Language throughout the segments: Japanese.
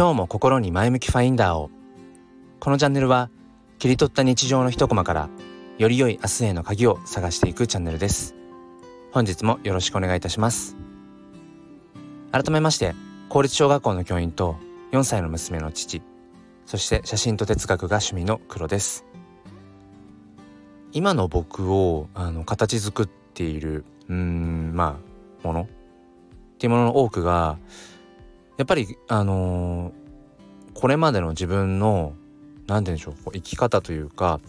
今日も心に前向きファインダーを。このチャンネルは切り取った日常の一コマからより良い明日への鍵を探していくチャンネルです。本日もよろしくお願いいたします。改めまして公立小学校の教員と4歳の娘の父そして写真と哲学が趣味の黒です。今の僕をあの形作っているうんまあもの？っていうものの多くがやっぱりあのー、これまでの自分の何て言うんでしょうこう生き方というか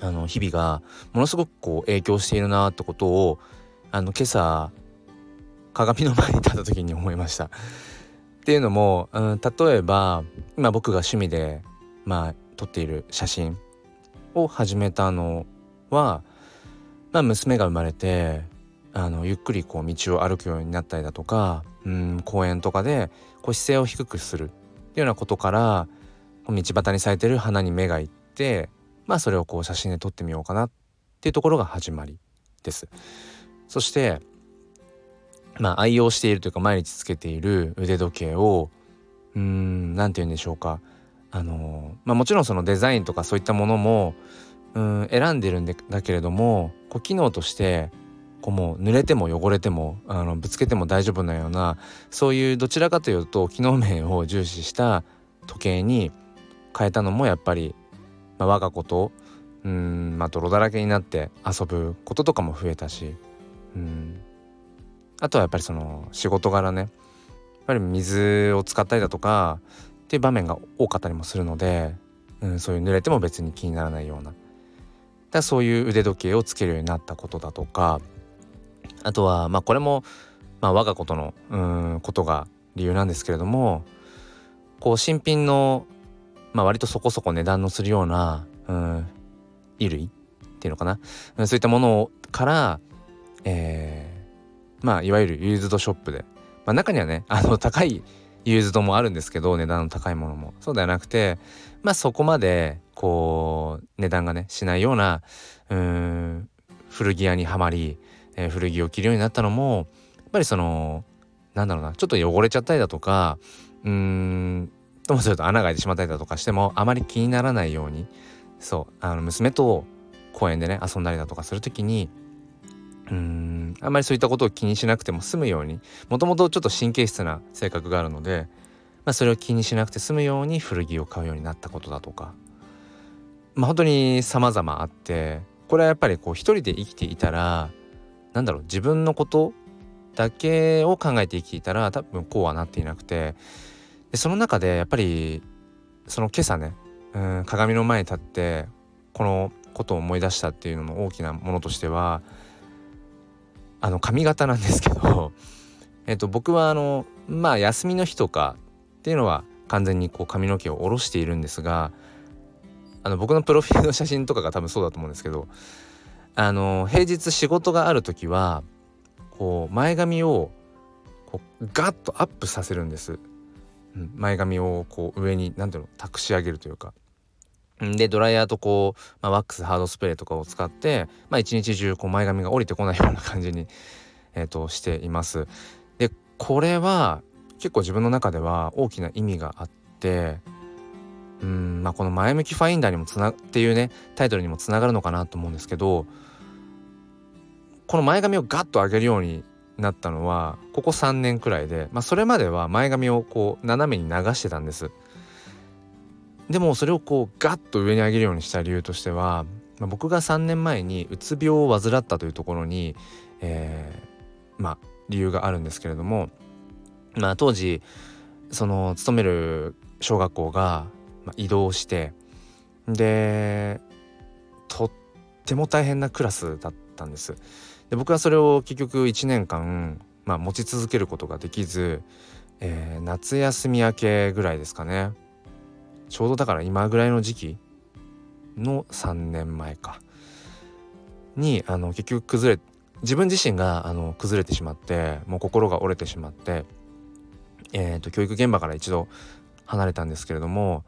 あの日々がものすごくこう影響しているなってことをあの今朝鏡の前に立った時に思いました。っていうのも、うん、例えば今僕が趣味でまあ撮っている写真を始めたのは、まあ、娘が生まれてあのゆっくりこう道を歩くようになったりだとかうん公園とかでこう姿勢を低くするっていうようなことから道端に咲いてる花に目がいってまあそれをこう写真で撮ってみようかなっていうところが始まりです。そしてまあ愛用しているというか毎日つけている腕時計をうーん何て言うんでしょうかあのまあもちろんそのデザインとかそういったものもうん選んでるんだけれどもこう機能としてこうもう濡れても汚れてもあのぶつけても大丈夫なようなそういうどちらかというと機能面を重視した時計に変えたのもやっぱり、まあ、我が子とうんまあ泥だらけになって遊ぶこととかも増えたしうん。あとはやっぱりその仕事柄ね。やっぱり水を使ったりだとかっていう場面が多かったりもするので、うん、そういう濡れても別に気にならないような。だそういう腕時計をつけるようになったことだとかあとはまあこれも、まあ、我が子とのうんことが理由なんですけれどもこう新品の、まあ、割とそこそこ値段のするようなうん衣類っていうのかな。そういったものから、えー、まあいわゆるユーズドショップで、まあ、中にはねあの高いユーズドもあるんですけど値段の高いものも。そうではなくてまあそこまでこう値段がねしないようなうん古着屋にはまり、えー、古着を着るようになったのもやっぱりそのなんだろうなちょっと汚れちゃったりだとかうーんともすると穴が開いてしまったりだとかしてもあまり気にならないようにそうあの娘と公園でね遊んだりだとかする時にうーんあんまりそういったことを気にしなくても済むようにもともとちょっと神経質な性格があるので、まあ、それを気にしなくて済むように古着を買うようになったことだとかまあ本当に様々あってこれはやっぱりこう一人で生きていたらなんだろう自分のことだけを考えて生きていたら多分こうはなっていなくて。でその中でやっぱりその今朝ねうん鏡の前に立ってこのことを思い出したっていうのの大きなものとしてはあの髪型なんですけど えっと僕はあのまあ休みの日とかっていうのは完全にこう髪の毛を下ろしているんですがあの僕のプロフィールの写真とかが多分そうだと思うんですけどあの平日仕事がある時はこう前髪をこうガッとアップさせるんです、うん、前髪をこう上に何ていうの託し上げるというかでドライヤーとこう、まあ、ワックスハードスプレーとかを使って、まあ、一日中こう前髪が降りてこないような感じに、えーと、しています。でこれは結構自分の中では大きな意味があってうんまあこの「前向きファインダー」にもつなっていうねタイトルにもつながるのかなと思うんですけどこの前髪をガッと上げるようになったのはここ3年くらいで、まあ、それまでは前髪をこう斜めに流してたんです。でもそれをこうガッと上に上げるようにした理由としては、まあ、僕が3年前にうつ病を患ったというところに、えー、まあ理由があるんですけれども、まあ、当時その勤める小学校が、移動してでとっても大変なクラスだったんです。で僕はそれを結局1年間、まあ、持ち続けることができず、えー、夏休み明けぐらいですかねちょうどだから今ぐらいの時期の3年前かにあの結局崩れ自分自身があの崩れてしまってもう心が折れてしまって、えーと教育現場から一度離れたんですけれども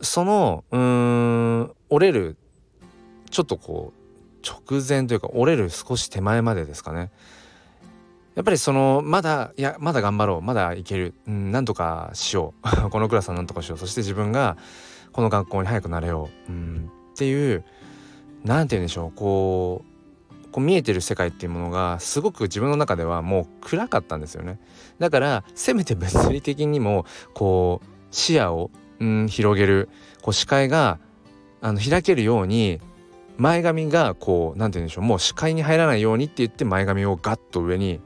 そのうーん折れるちょっとこう直前というか折れる少し手前までですかね。やっぱりそのまだいやまだ頑張ろうまだいける、うん、なんとかしよう このクラスはなんとかしようそして自分がこの学校に早くなれよう、うん、っていう何て言うんでしょうこうこう見えてる世界っていうものがすごく自分の中ではもう暗かったんですよね。だからせめて物理的にもこう視野を、うん、広げるこう視界があの開けるように前髪がこう何て言うんでしょうもう視界に入らないようにって言って前髪をガッと上に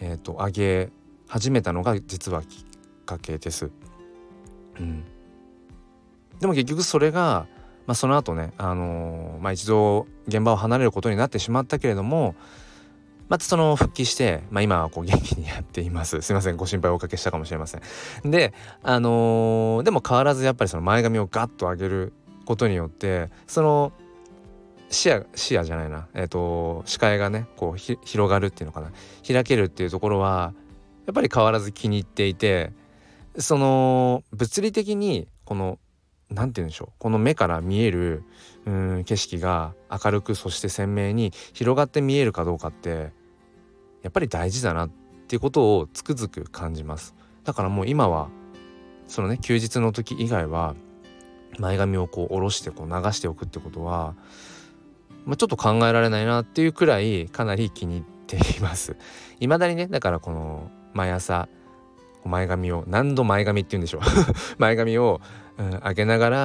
えーと、上げ始めたのが実はきっかけです。うん、でも結局それが、まあ、その後ね、あのー、まあ、一度現場を離れることになってしまったけれどもまたその復帰して、まあ、今はこう元気にやっています。すいませんご心配をおかけしたかもしれません。であのー、でも変わらずやっぱりその前髪をガッと上げることによってその視野視野じゃないな、えーと、視界がねこう広がるっていうのかな開けるっていうところはやっぱり変わらず気に入っていてその物理的にこの何て言うんでしょうこの目から見えるうん景色が明るくそして鮮明に広がって見えるかどうかってやっぱり大事だなっていうことをつくづく感じます。だからもう今はそのね休日の時以外は前髪をこう下ろしてこう流しておくってことはまあ、ちょっと考えられないなっていうくらいかなり気に入っています。未だにねだからこの毎朝前髪を何度前髪って言うんでしょう。前髪を、うん、上げながら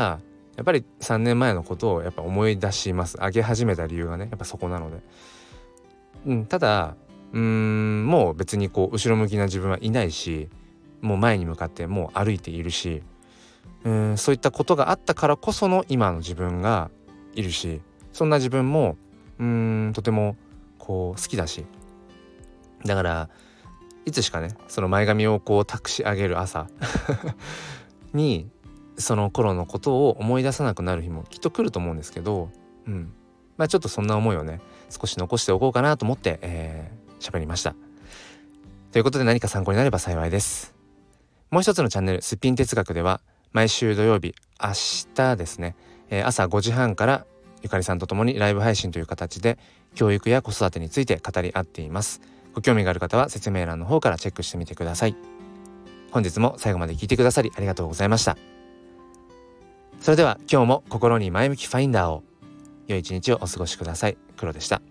やっぱり3年前のことをやっぱ思い出します。上げ始めた理由がねやっぱそこなので、うん、ただうんもう別にこう後ろ向きな自分はいないしもう前に向かってもう歩いているしうんそういったことがあったからこその今の自分がいるしそんな自分もうんとてもこう好きだしだからいつしかねその前髪をこう託し上げる朝 にその頃のことを思い出さなくなる日もきっと来ると思うんですけど、うん、まあちょっとそんな思いをね少し残しておこうかなと思って喋、えー、りました。ということで何か参考になれば幸いです。もう一つのチャンネル「すっぴん哲学」では毎週土曜日明日ですね、えー、朝5時半からゆかりさんと共にライブ配信という形で教育や子育てについて語り合っています。ご興味がある方は説明欄の方からチェックしてみてください。本日も最後まで聞いてくださりありがとうございました。それでは今日も心に前向きファインダーを良い一日をお過ごしください。黒でした。